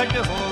I just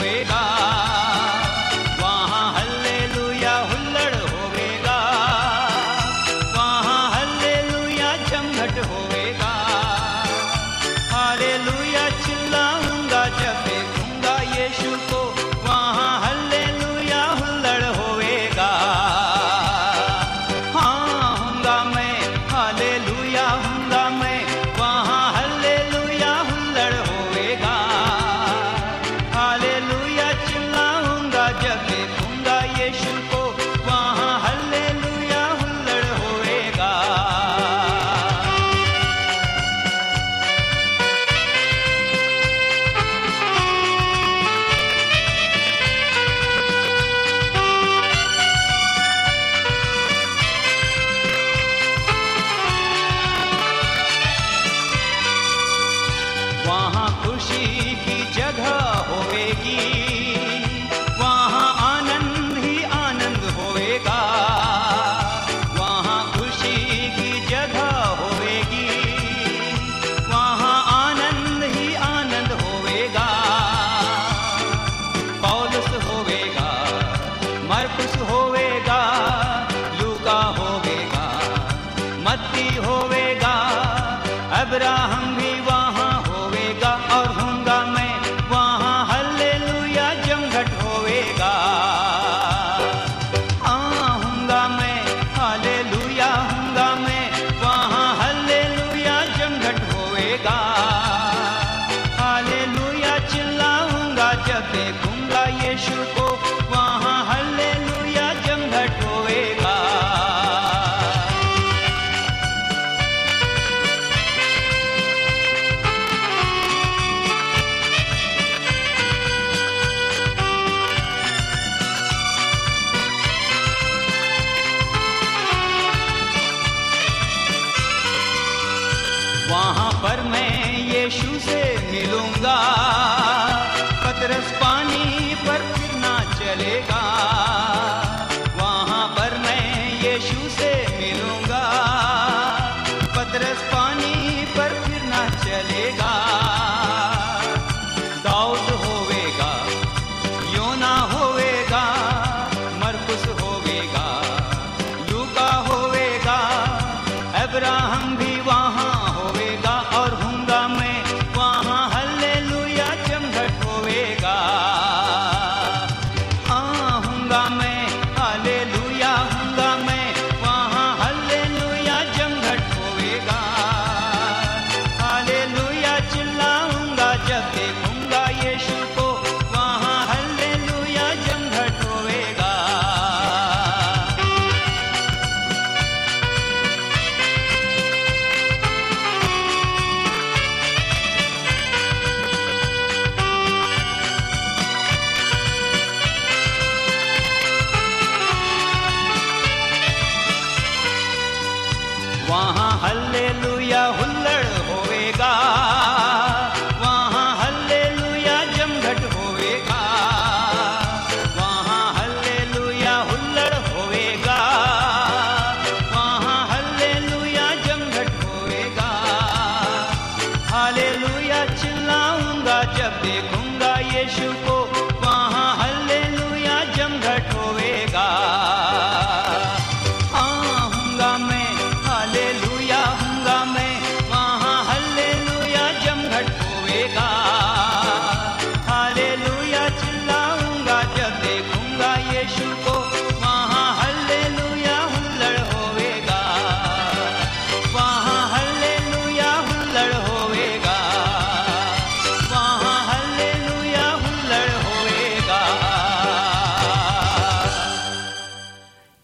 वहाँ हल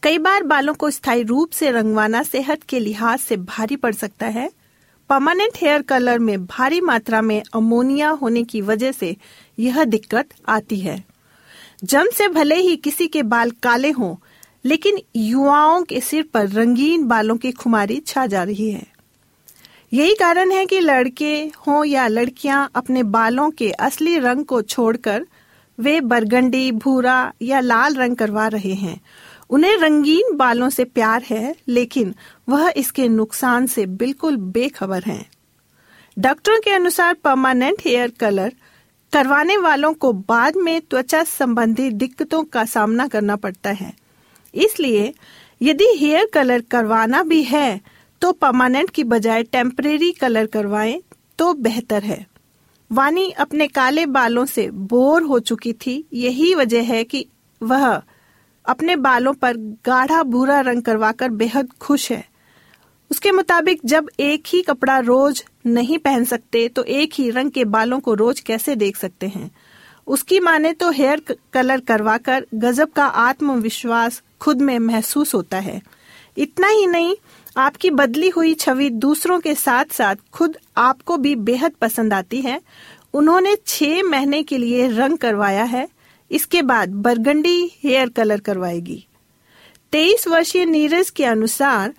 कई बार बालों को स्थायी रूप से रंगवाना सेहत के लिहाज से भारी पड़ सकता है। परमानेंट हेयर कलर में भारी मात्रा में अमोनिया होने की वजह से यह दिक्कत आती है। जन्म से भले ही किसी के बाल काले हों, लेकिन युवाओं के सिर पर रंगीन बालों की खुमारी छा जा रही है। यही कारण है कि लड़के हों या लड़कियाँ अपने बालों के असली रंग को छोड़कर वे बरगंडी, भूरा या लाल रंग करवा रहे हैं। उन्हें रंगीन बालों से प्यार है, लेकिन वह इसके नुकसान से बिल्कुल बेखबर हैं। डॉक्टरों के अनुसार परमानेंट हेयर कलर करवाने वालों को बाद में त्वचा संबंधी दिक्कतों का सामना करना पड़ता है इसलिए यदि हेयर कलर करवाना भी है तो परमानेंट की बजाय टेम्परेरी कलर करवाएँ तो बेहतर है वानी अपने काले बालों से बोर हो चुकी थी, यही वजह है कि वह अपने बालों पर गाढ़ा भूरा रंग करवाकर बेहद खुश है। उसके मुताबिक जब एक ही कपड़ा रोज नहीं पहन सकते तो एक ही रंग के बालों को रोज कैसे देख सकते हैं? उसकी माने तो हेयर कलर करवाकर गजब का आत्मविश्वास खुद में महसूस होता है। इतना ही नहीं, आपकी बदली हुई छवि दूसरों के साथ साथ खुद आपको भी बेहद पसंद आती है। उन्होंने छह महीने के लिए रंग करवाया है। इसके बाद बरगंडी हेयर कलर करवाएगी। तेईस वर्षीय नीरज के अनुसार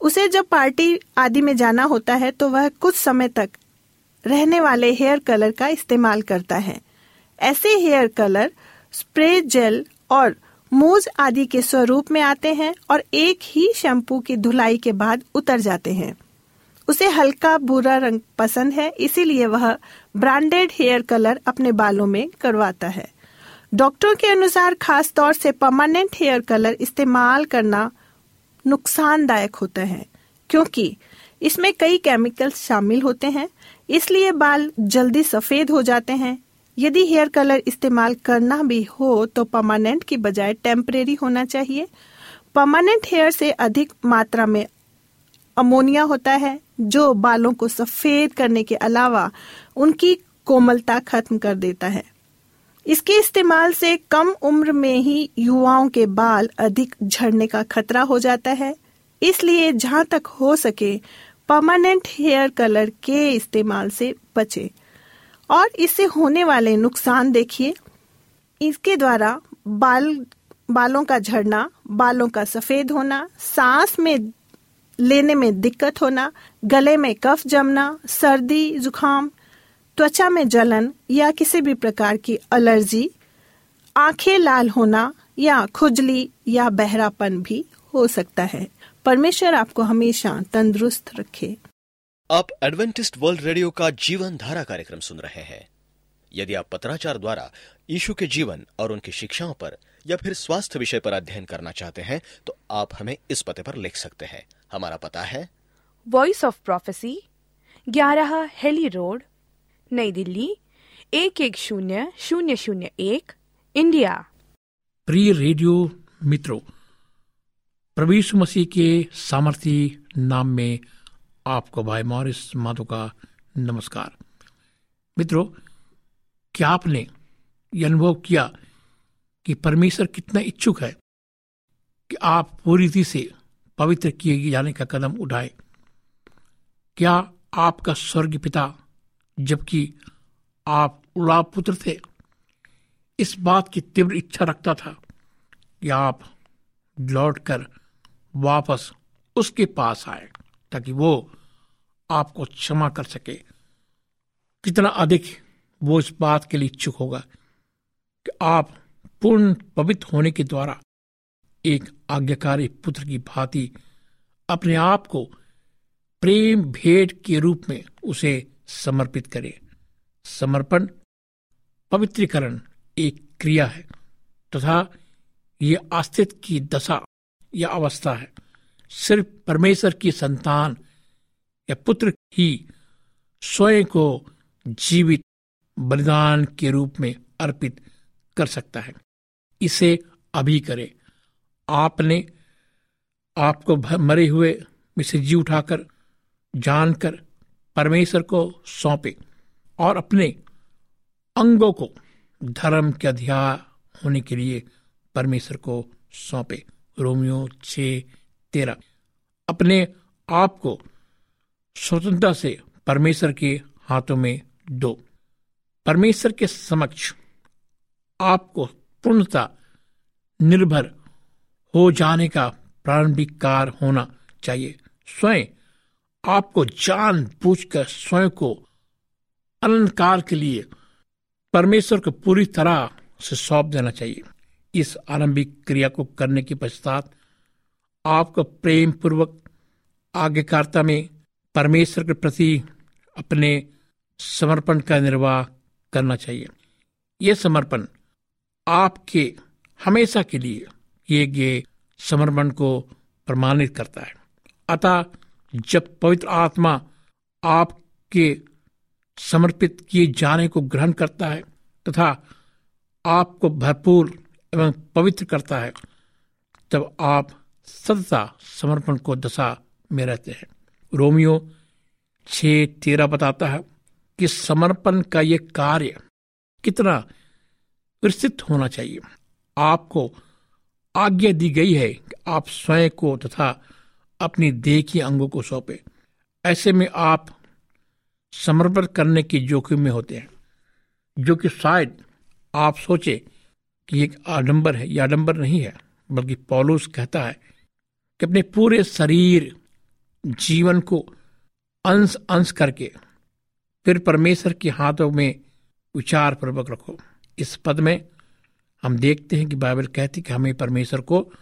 उसे जब पार्टी आदि में जाना होता है तो वह कुछ समय तक रहने वाले हेयर कलर का इस्तेमाल करता है। ऐसे हेयर कलर स्प्रे जेल और मूज आदि के स्वरूप में आते हैं और एक ही शैम्पू की धुलाई के बाद उतर जाते हैं। उसे हल्का भूरा रंग पसंद है, इसीलिए वह ब्रांडेड हेयर कलर अपने बालों में करवाता है। डॉक्टर के अनुसार खास तौर से परमानेंट हेयर कलर इस्तेमाल करना नुकसानदायक होता है, क्योंकि इसमें कई केमिकल्स शामिल होते हैं, इसलिए बाल जल्दी सफ़ेद हो जाते हैं। यदि हेयर कलर इस्तेमाल करना भी हो तो परमानेंट की बजाय टेम्परेरी होना चाहिए। परमानेंट हेयर से अधिक मात्रा में अमोनिया होता है, जो बालों को सफ़ेद करने के अलावा उनकी कोमलता खत्म कर देता है। इसके इस्तेमाल से कम उम्र में ही युवाओं के बाल अधिक झड़ने का खतरा हो जाता है। इसलिए जहाँ तक हो सके परमानेंट हेयर कलर के इस्तेमाल से बचे। और इससे होने वाले नुकसान देखिए। इसके द्वारा बाल, बालों का झड़ना, बालों का सफ़ेद होना, सांस में लेने में दिक्कत होना, गले में कफ जमना, सर्दी, जुकाम त्वचा में जलन या किसी भी प्रकार की एलर्जी आँखें लाल होना या खुजली या बहरापन भी हो सकता है। परमेश्वर आपको हमेशा तंदुरुस्त रखे। आप एडवेंटिस्ट वर्ल्ड रेडियो का जीवन धारा कार्यक्रम सुन रहे हैं। यदि आप पत्राचार द्वारा यीशु के जीवन और उनकी शिक्षाओं पर या फिर स्वास्थ्य विषय पर अध्ययन करना चाहते हैं तो आप हमें इस पते पर लिख सकते हैं। हमारा पता है वॉइस ऑफ़ प्रोफेसी ग्यारह हेली रोड नई दिल्ली, एक एक शून्य शून्य शून्य एक, इंडिया। प्रिय रेडियो मित्रों यीशु मसीह के सामर्थी नाम में आपको भाई मॉरिस माधो का नमस्कार। मित्रों, क्या आपने ये अनुभव किया कि परमेश्वर कितना इच्छुक है कि आप पूरी रीति से पवित्र किए जाने का कदम उठाए? क्या आपका स्वर्ग पिता जबकि आप उड़ा पुत्र थे। इस बात की तीव्र इच्छा रखता था कि आप लौटकर वापस उसके पास आए, ताकि वो आपको क्षमा कर सके। कितना अधिक वो इस बात के लिए इच्छुक होगा कि आप पूर्ण पवित्र होने के द्वारा एक आज्ञाकारी पुत्र की भांति अपने आप को प्रेम भेंट के रूप में उसे समर्पित करें। समर्पण, पवित्रीकरण एक क्रिया है तथा ये अस्तित्व की दशा या अवस्था है। सिर्फ़ परमेश्वर की संतान या पुत्र ही स्वयं को जीवित बलिदान के रूप में अर्पित कर सकता है। इसे अभी करें। आपने आपको मरे हुए में से जी उठाकर, जानकर परमेश्वर को सौंपे और अपने अंगों को धर्म के अध्याय होने के लिए परमेश्वर को सौंपे। रोमियो छ तेरह। अपने आप को स्वतंत्रता से परमेश्वर के हाथों में दो। परमेश्वर के समक्ष आपको पूर्णता निर्भर हो जाने का प्रारंभिक कार होना चाहिए। स्वयं आपको जान बूझकर स्वयं को अलंकार के लिए परमेश्वर को पूरी तरह से सौंप देना चाहिए। इस आरंभिक क्रिया को करने के पश्चात आपको प्रेम पूर्वक आज्ञाकारिता में परमेश्वर के प्रति अपने समर्पण का निर्वाह करना चाहिए। यह समर्पण आपके हमेशा के लिए किए गए समर्पण को प्रमाणित करता है। अतः जब पवित्र आत्मा आपके समर्पित किए जाने को ग्रहण करता है तथा आपको भरपूर एवं पवित्र करता है, तब आप सतता समर्पण को दशा में रहते हैं। रोमियो छ तेरह बताता है कि समर्पण का यह कार्य कितना विस्तृत होना चाहिए। आपको आज्ञा दी गई है कि आप स्वयं को तथा अपनी देह के अंगों को सौंपे। ऐसे में आप समर्पण करने के जोखिम में होते हैं, जो कि शायद आप सोचे कि एक आडंबर है। यह आडंबर नहीं है, बल्कि पौलुस कहता है कि अपने पूरे शरीर, जीवन को अंश अंश करके फिर परमेश्वर के हाथों में विचार पूर्वक रखो। इस पद में हम देखते हैं कि बाइबल कहती कि हमें परमेश्वर को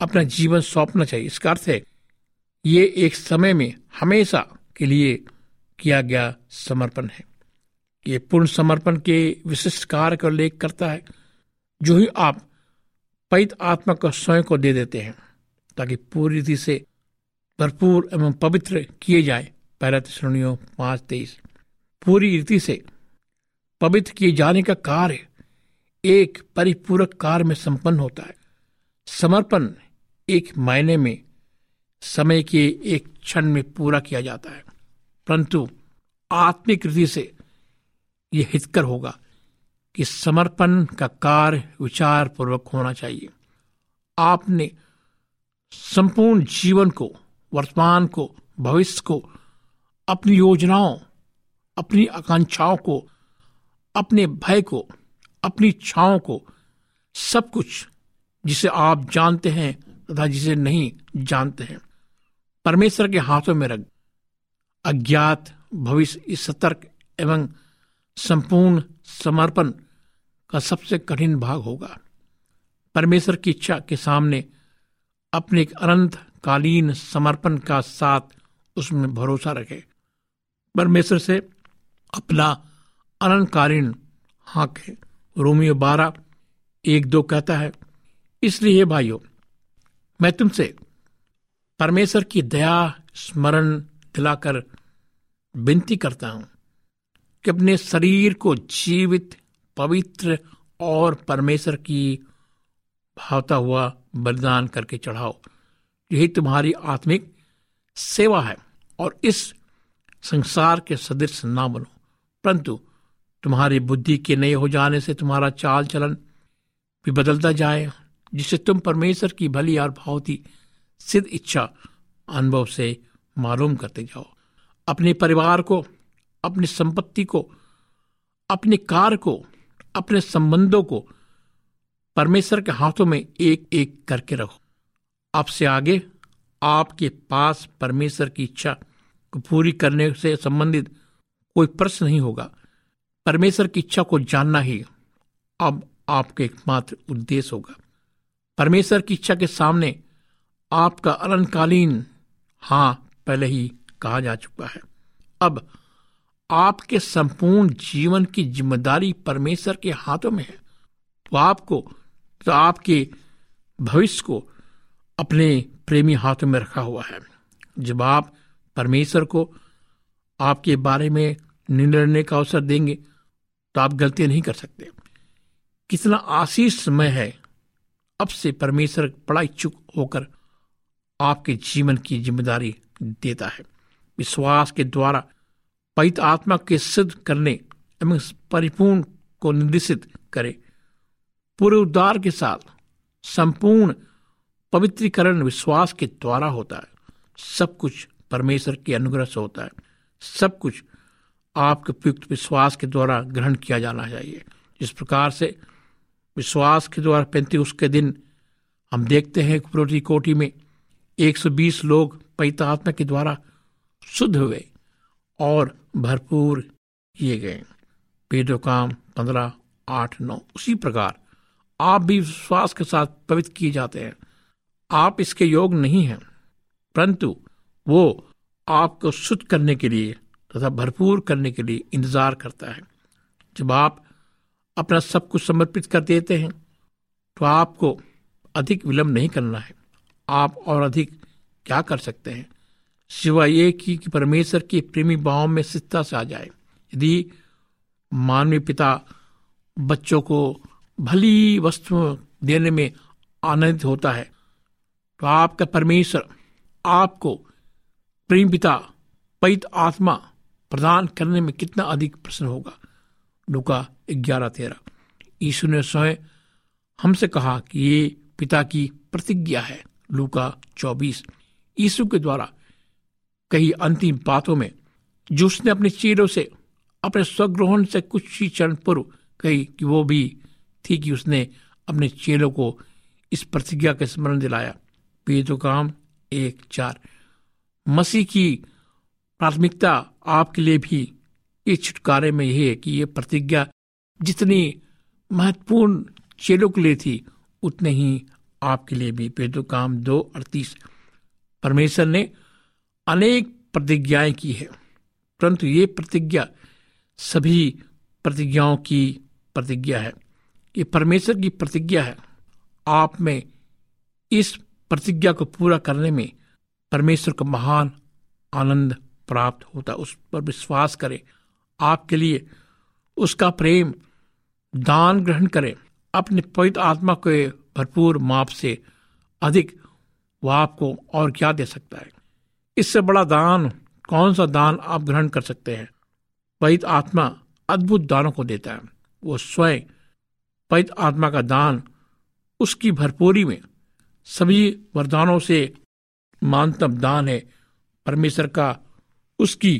अपना जीवन सौंपना चाहिए। इसका अर्थ है ये एक समय में हमेशा के लिए किया गया समर्पण है। ये पूर्ण समर्पण के विशिष्ट कार्य का उल्लेख करता है, जो ही आप पैत आत्मा को स्वयं को दे देते हैं, ताकि पूरी रीति से भरपूर एवं पवित्र किए जाए। पहला श्रेणियों पाँच तेईस। पूरी रीति से पवित्र किए जाने का कार्य एक परिपूरक कार्य में संपन्न होता है। समर्पण एक मायने में समय के एक क्षण में पूरा किया जाता है। परंतु आत्मिक रीति से यह हितकर होगा कि समर्पण का कार्य विचार पूर्वक होना चाहिए। आपने संपूर्ण जीवन को, वर्तमान को, भविष्य को, अपनी योजनाओं, अपनी आकांक्षाओं को, अपने भय को, अपनी इच्छाओं को, सब कुछ जिसे आप जानते हैं तथा जिसे नहीं जानते हैं। परमेश्वर के हाथों में रख। अज्ञात भविष्य सतर्क एवं संपूर्ण समर्पण का सबसे कठिन भाग होगा। परमेश्वर की इच्छा के सामने अपने अनंत कालीन समर्पण का साथ उसमें भरोसा रखे। परमेश्वर से अपना अनंतकालीन हक है। रोमियो बारह, एक दो कहता है, इसलिए भाइयों, मैं तुमसे परमेश्वर की दया, स्मरण दिलाकर विनती करता हूँ कि अपने शरीर को जीवित, पवित्र और परमेश्वर की भावता हुआ बलिदान करके चढ़ाओ। यही तुम्हारी आत्मिक सेवा है और इस संसार के सदृश ना बनो। परंतु तुम्हारी बुद्धि के नए हो जाने से तुम्हारा चाल चलन भी बदलता जाए, जिससे तुम परमेश्वर की भली और भावती सिद्ध इच्छा अनुभव से मालूम करते जाओ। अपने परिवार को, अपनी संपत्ति को, अपने कार को, अपने संबंधों को परमेश्वर के हाथों में एक एक करके रखो। आपसे आगे आपके पास परमेश्वर की इच्छा को पूरी करने से संबंधित कोई प्रश्न नहीं होगा। परमेश्वर की इच्छा को जानना ही अब आपका एकमात्र उद्देश्य होगा। परमेश्वर की इच्छा के सामने आपका अनंतकालीन, हाँ, पहले ही कहा जा चुका है। अब, आपके संपूर्ण जीवन की ज़िम्मेदारी परमेश्वर के हाथों में है। तो आपको तो आपके भविष्य को अपने प्रेमी हाथों में रखा हुआ है। जब आप परमेश्वर को आपके बारे में निर्णय का अवसर देंगे तो आप गलतियाँ नहीं कर सकते। कितना आशीष समय है, अब से परमेश्वर बड़ा इच्छुक होकर आपके जीवन की ज़िम्मेदारी देता है। विश्वास के द्वारा पवित आत्मा के सिद्ध करने एवं परिपूर्ण को निर्देशित करे। पूरे उद्धार के साथ संपूर्ण पवित्रीकरण विश्वास के द्वारा होता है। सब कुछ परमेश्वर के अनुग्रह से होता है। सब कुछ आपके उपयुक्त विश्वास के द्वारा ग्रहण किया जाना चाहिए। जिस प्रकार से विश्वास के द्वारा पैंतीस उसके दिन हम देखते हैं प्रोटी कोटि में 120 लोग पवित्र आत्मा के द्वारा शुद्ध हुए और भरपूर किए गए। पेदो काम पंद्रह, आठ, नौ, उसी प्रकार आप भी विश्वास के साथ पवित्र किए जाते हैं। आप इसके योग नहीं हैं, परंतु वो आपको शुद्ध करने के लिए तथा भरपूर करने के लिए इंतज़ार करता है। जब आप अपना सब कुछ समर्पित कर देते हैं तो आपको अधिक विलंब नहीं करना है। आप और अधिक क्या कर सकते हैं? सिवाय ये कि, परमेश्वर के प्रेमी भाव में सिद्धता से आ जाए। यदि मानवीय पिता बच्चों को भली वस्तु देने में आनंदित होता है तो आपका परमेश्वर आपको प्रेम पिता पैत आत्मा प्रदान करने में कितना अधिक प्रसन्न होगा? लुका ग्यारह तेरह। यीशु ने स्वयं हमसे कहा कि ये पिता की प्रतिज्ञा है। लुका चौबीस। यीशु के द्वारा कई अंतिम बातों में, जो उसने अपने चेहरों से, अपने स्वग्रहण से कुछ ही क्षण पूर्व कही कि वो भी थी कि उसने अपने चेलों को इस प्रतिज्ञा का स्मरण दिलाया। पेदो काम एक चार। मसीह की प्राथमिकता आपके लिए भी इस छुटकारे में यह है कि ये प्रतिज्ञा जितनी महत्वपूर्ण चेलों के लिए थी, उतने ही आपके लिए भी। पेदो काम दो अड़तीस परमेश्वर ने अनेक प्रतिज्ञाएँ की है। परंतु ये प्रतिज्ञा सभी प्रतिज्ञाओं की प्रतिज्ञा है ये परमेश्वर की प्रतिज्ञा है। आप में इस प्रतिज्ञा को पूरा करने में परमेश्वर को महान आनंद प्राप्त होता उस पर विश्वास करें। आपके लिए उसका प्रेम दान ग्रहण करें। अपने पवित्र आत्मा के भरपूर माप से अधिक वह आपको और क्या दे सकता है। इससे बड़ा दान, कौन सा दान आप ग्रहण कर सकते हैं? पवित्र आत्मा अद्भुत दानों को देता है। वो स्वयं पवित्र आत्मा का दान उसकी भरपूरी में सभी वरदानों से मानतम दान है। परमेश्वर का उसकी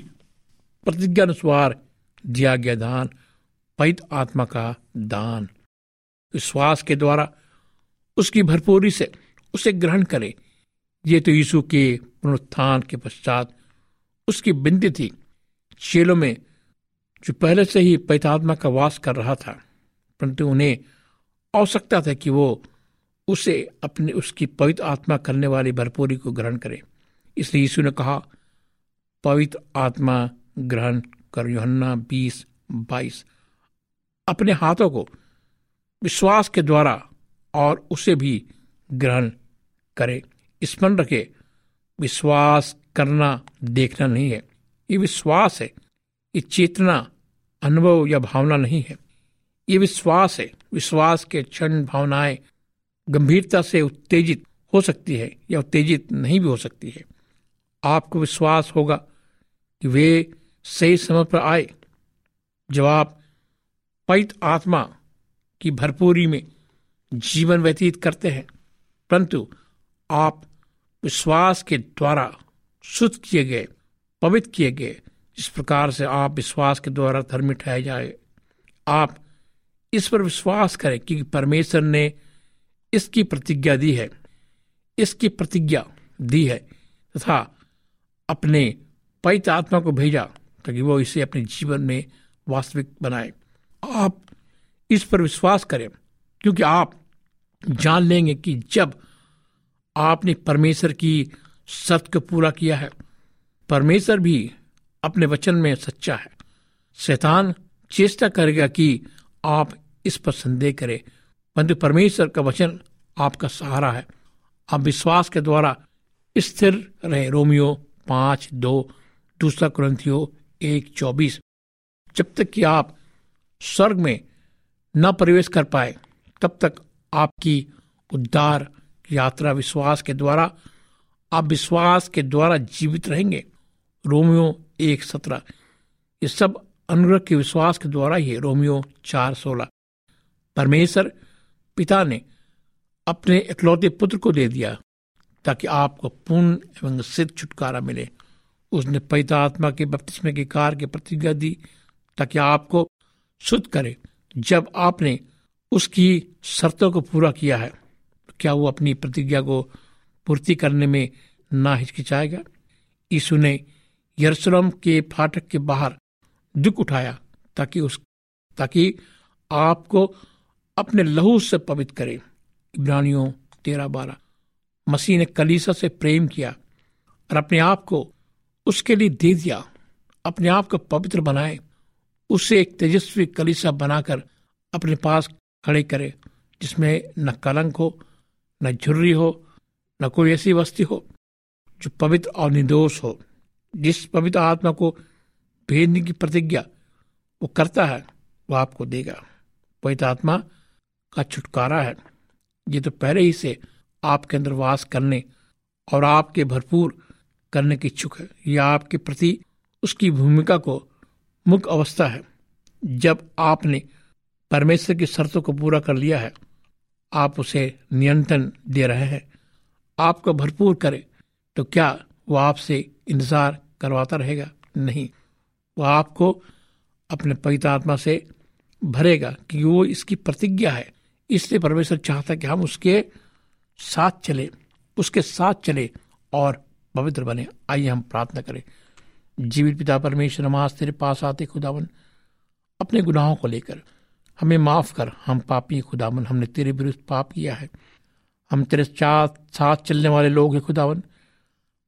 प्रतिज्ञा अनुसार दिया गया दान पवित्र आत्मा का दान। विश्वास के द्वारा उसकी भरपूरी से उसे ग्रहण करें। ये तो यीशु के पुनरुत्थान के पश्चात उसकी बिंदी थी। चेलों में जो पहले से ही पवित्र आत्मा का वास कर रहा था, परंतु उन्हें आवश्यकता था कि वो उसे अपने उसकी पवित्र आत्मा करने वाली भरपूरी को ग्रहण करे। इसलिए यीशु ने कहा, पवित्र आत्मा ग्रहण कर योहन्ना बीस बाईस। अपने हाथों को विश्वास के द्वारा और उसे भी ग्रहण करे। स्मरण रखे, विश्वास करना देखना नहीं है। ये विश्वास है, ये चेतना, अनुभव या भावना नहीं है। ये विश्वास है, विश्वास के क्षण भावनाएँ गंभीरता से उत्तेजित हो सकती है या उत्तेजित नहीं भी हो सकती है। आपको विश्वास होगा कि वे सही समय पर आए। जब आप पैत आत्मा की भरपूरी में जीवन व्यतीत करते हैं। परंतु आप विश्वास के द्वारा शुद्ध किए गए, पवित्र किए गए, जिस प्रकार से आप विश्वास के द्वारा धर्म ठहराए जाए, आप इस पर विश्वास करें, क्योंकि परमेश्वर ने इसकी प्रतिज्ञा दी है। इसकी प्रतिज्ञा दी है तथा अपने पैत आत्मा को भेजा, ताकि वो इसे अपने जीवन में वास्तविक बनाए। आप इस पर विश्वास करें, क्योंकि आप जान लेंगे कि जब आपने परमेश्वर की सत्य को पूरा किया है, परमेश्वर भी अपने वचन में सच्चा है। शैतान चेष्टा करेगा कि आप इस पर संदेह करें। परंतु परमेश्वर का वचन आपका सहारा है। आप विश्वास के द्वारा स्थिर रहे। रोमियो पाँच दो, दूसरा क्रंथियो एक चौबीस। जब तक कि आप स्वर्ग में न प्रवेश कर पाए, तब तक आपकी उद्धार, यात्रा विश्वास के द्वारा, आप विश्वास के द्वारा जीवित रहेंगे। रोमियो एक सत्रह। ये सब अनुग्रह के विश्वास के द्वारा ही रोमियो चार सोलह। परमेश्वर पिता ने अपने इकलौते पुत्र को दे दिया ताकि आपको पूर्ण एवं सिद्ध छुटकारा मिले। उसने पवित्र आत्मा के बपतिस्मे के कार की प्रतिज्ञा दी ताकि आपको शुद्ध करे। जब आपने उसकी शर्तों को पूरा किया है। क्या वो अपनी प्रतिज्ञा को पूर्ति करने में ना हिचकिचाएगा? यीशु ने यरूशलेम के फाटक के बाहर दुख उठाया ताकि उस, ताकि आपको अपने लहू से पवित्र करे। इब्रानियों तेरह बारह। मसीह ने कलीसा से प्रेम किया और अपने आप को उसके लिए दे दिया। अपने आप को पवित्र बनाए। उसे एक तेजस्वी कलीसा बनाकर अपने पास खड़े करे, जिसमें न कलंक हो, न झुर्री हो, न कोई ऐसी वस्ती हो, जो पवित्र और निर्दोष हो। जिस पवित्र आत्मा को भेजने की प्रतिज्ञा वो करता है, वो आपको देगा। पवित्र आत्मा का छुटकारा है। ये तो पहले ही से आपके अंदर वास करने और आपके भरपूर करने की इच्छुक है। यह आपके प्रति उसकी भूमिका को मुख्य अवस्था है। जब आपने परमेश्वर की शर्तों को पूरा कर लिया है। आप उसे नियंत्रण दे रहे हैं। आपको भरपूर करे तो क्या वो आपसे इंतज़ार करवाता रहेगा? नहीं। वो आपको अपने पवित्र आत्मा से भरेगा कि वो इसकी प्रतिज्ञा है। इसलिए परमेश्वर चाहता कि हम उसके साथ चले, उसके साथ चले और पवित्र बने। आइए हम प्रार्थना करें। जीवित पिता परमेश्वर, हम आज तेरे पास आते खुदावन, अपने गुनाहों को लेकर। हमें माफ़ कर, हम पापी खुदावन, हमने तेरे विरुद्ध पाप किया है। हम तेरे साथ साथ चलने वाले लोग हैं, खुदावन।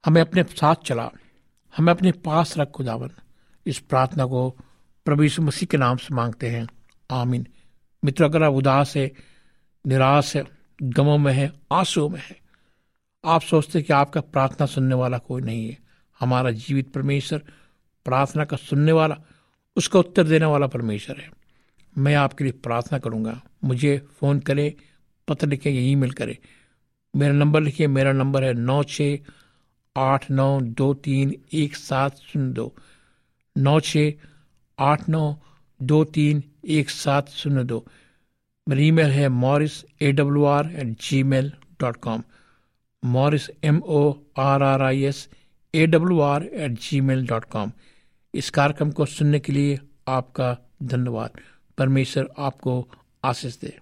हमें अपने साथ चला, हमें अपने पास रख, खुदावन। इस प्रार्थना को प्रभु मसीह के नाम से मांगते हैं। आमीन। मित्र, अगर आप उदास है, निराश है, गमों में है, आंसुओं में है, आप सोचते कि आपका प्रार्थना सुनने वाला कोई नहीं है। हमारा जीवित परमेश्वर प्रार्थना का सुनने वाला, उसका उत्तर देने वाला परमेश्वर है। मैं आपके लिए प्रार्थना करूँगा। मुझे फ़ोन करें, पत्र लिखें या ईमेल करें। मेरा नंबर लिखिए, मेरा नंबर है नौ छः आठ नौ दो तीन एक सात शून्य दो। नौ छः आठ नौ दो तीन एक सात शून्य दो। मेरी ईमेल है Morris A W R at gmail dot com. Morris M O R R I S A W R at gmail dot com. इस कार्यक्रम को सुनने के लिए आपका धन्यवाद। परमेश्वर आपको आशीष दे।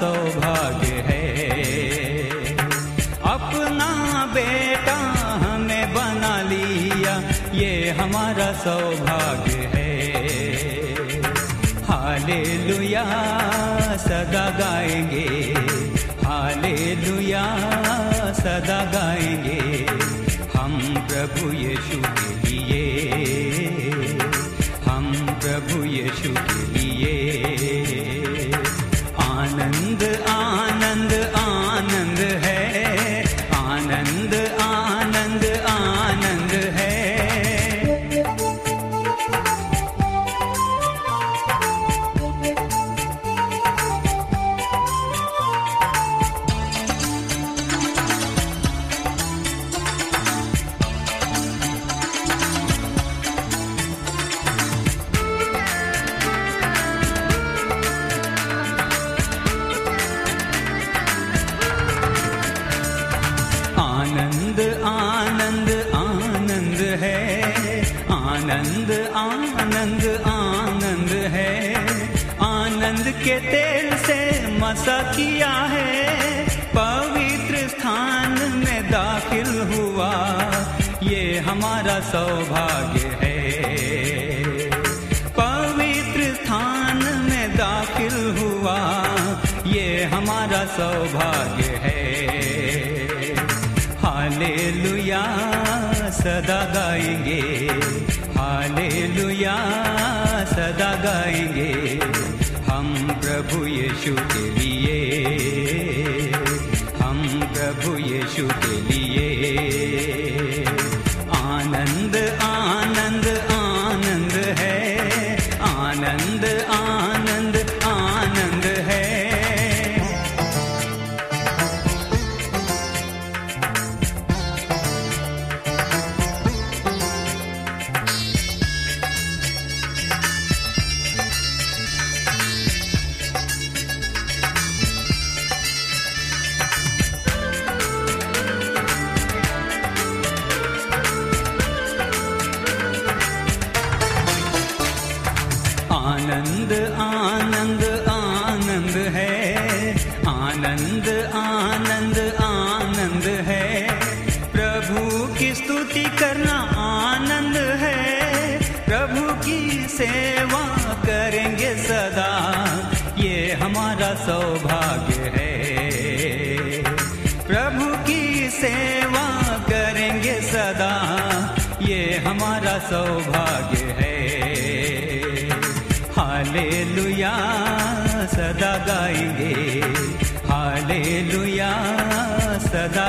सौभाग्य है। अपना बेटा हमें बना लिया, ये हमारा सौभाग्य है। हालेलुया, सदा गाएँगे। हालेलुया, सदा गाएँगे। हम प्रभु यीशु के सौभाग्य है। हालेलुया, सदा गाएँगे। हालेलुया, सदा गाएँगे। हम प्रभु यीशु के लिए, हम प्रभु यीशु के आनंद आनंद आनंद है। आनंद आनंद आनंद है। प्रभु की स्तुति करना आनंद है। प्रभु की सेवा करेंगे सदा। ये हमारा सौभाग्य है। प्रभु की सेवा करेंगे सदा। ये हमारा सौभाग्य गाय हाडे लुया सदा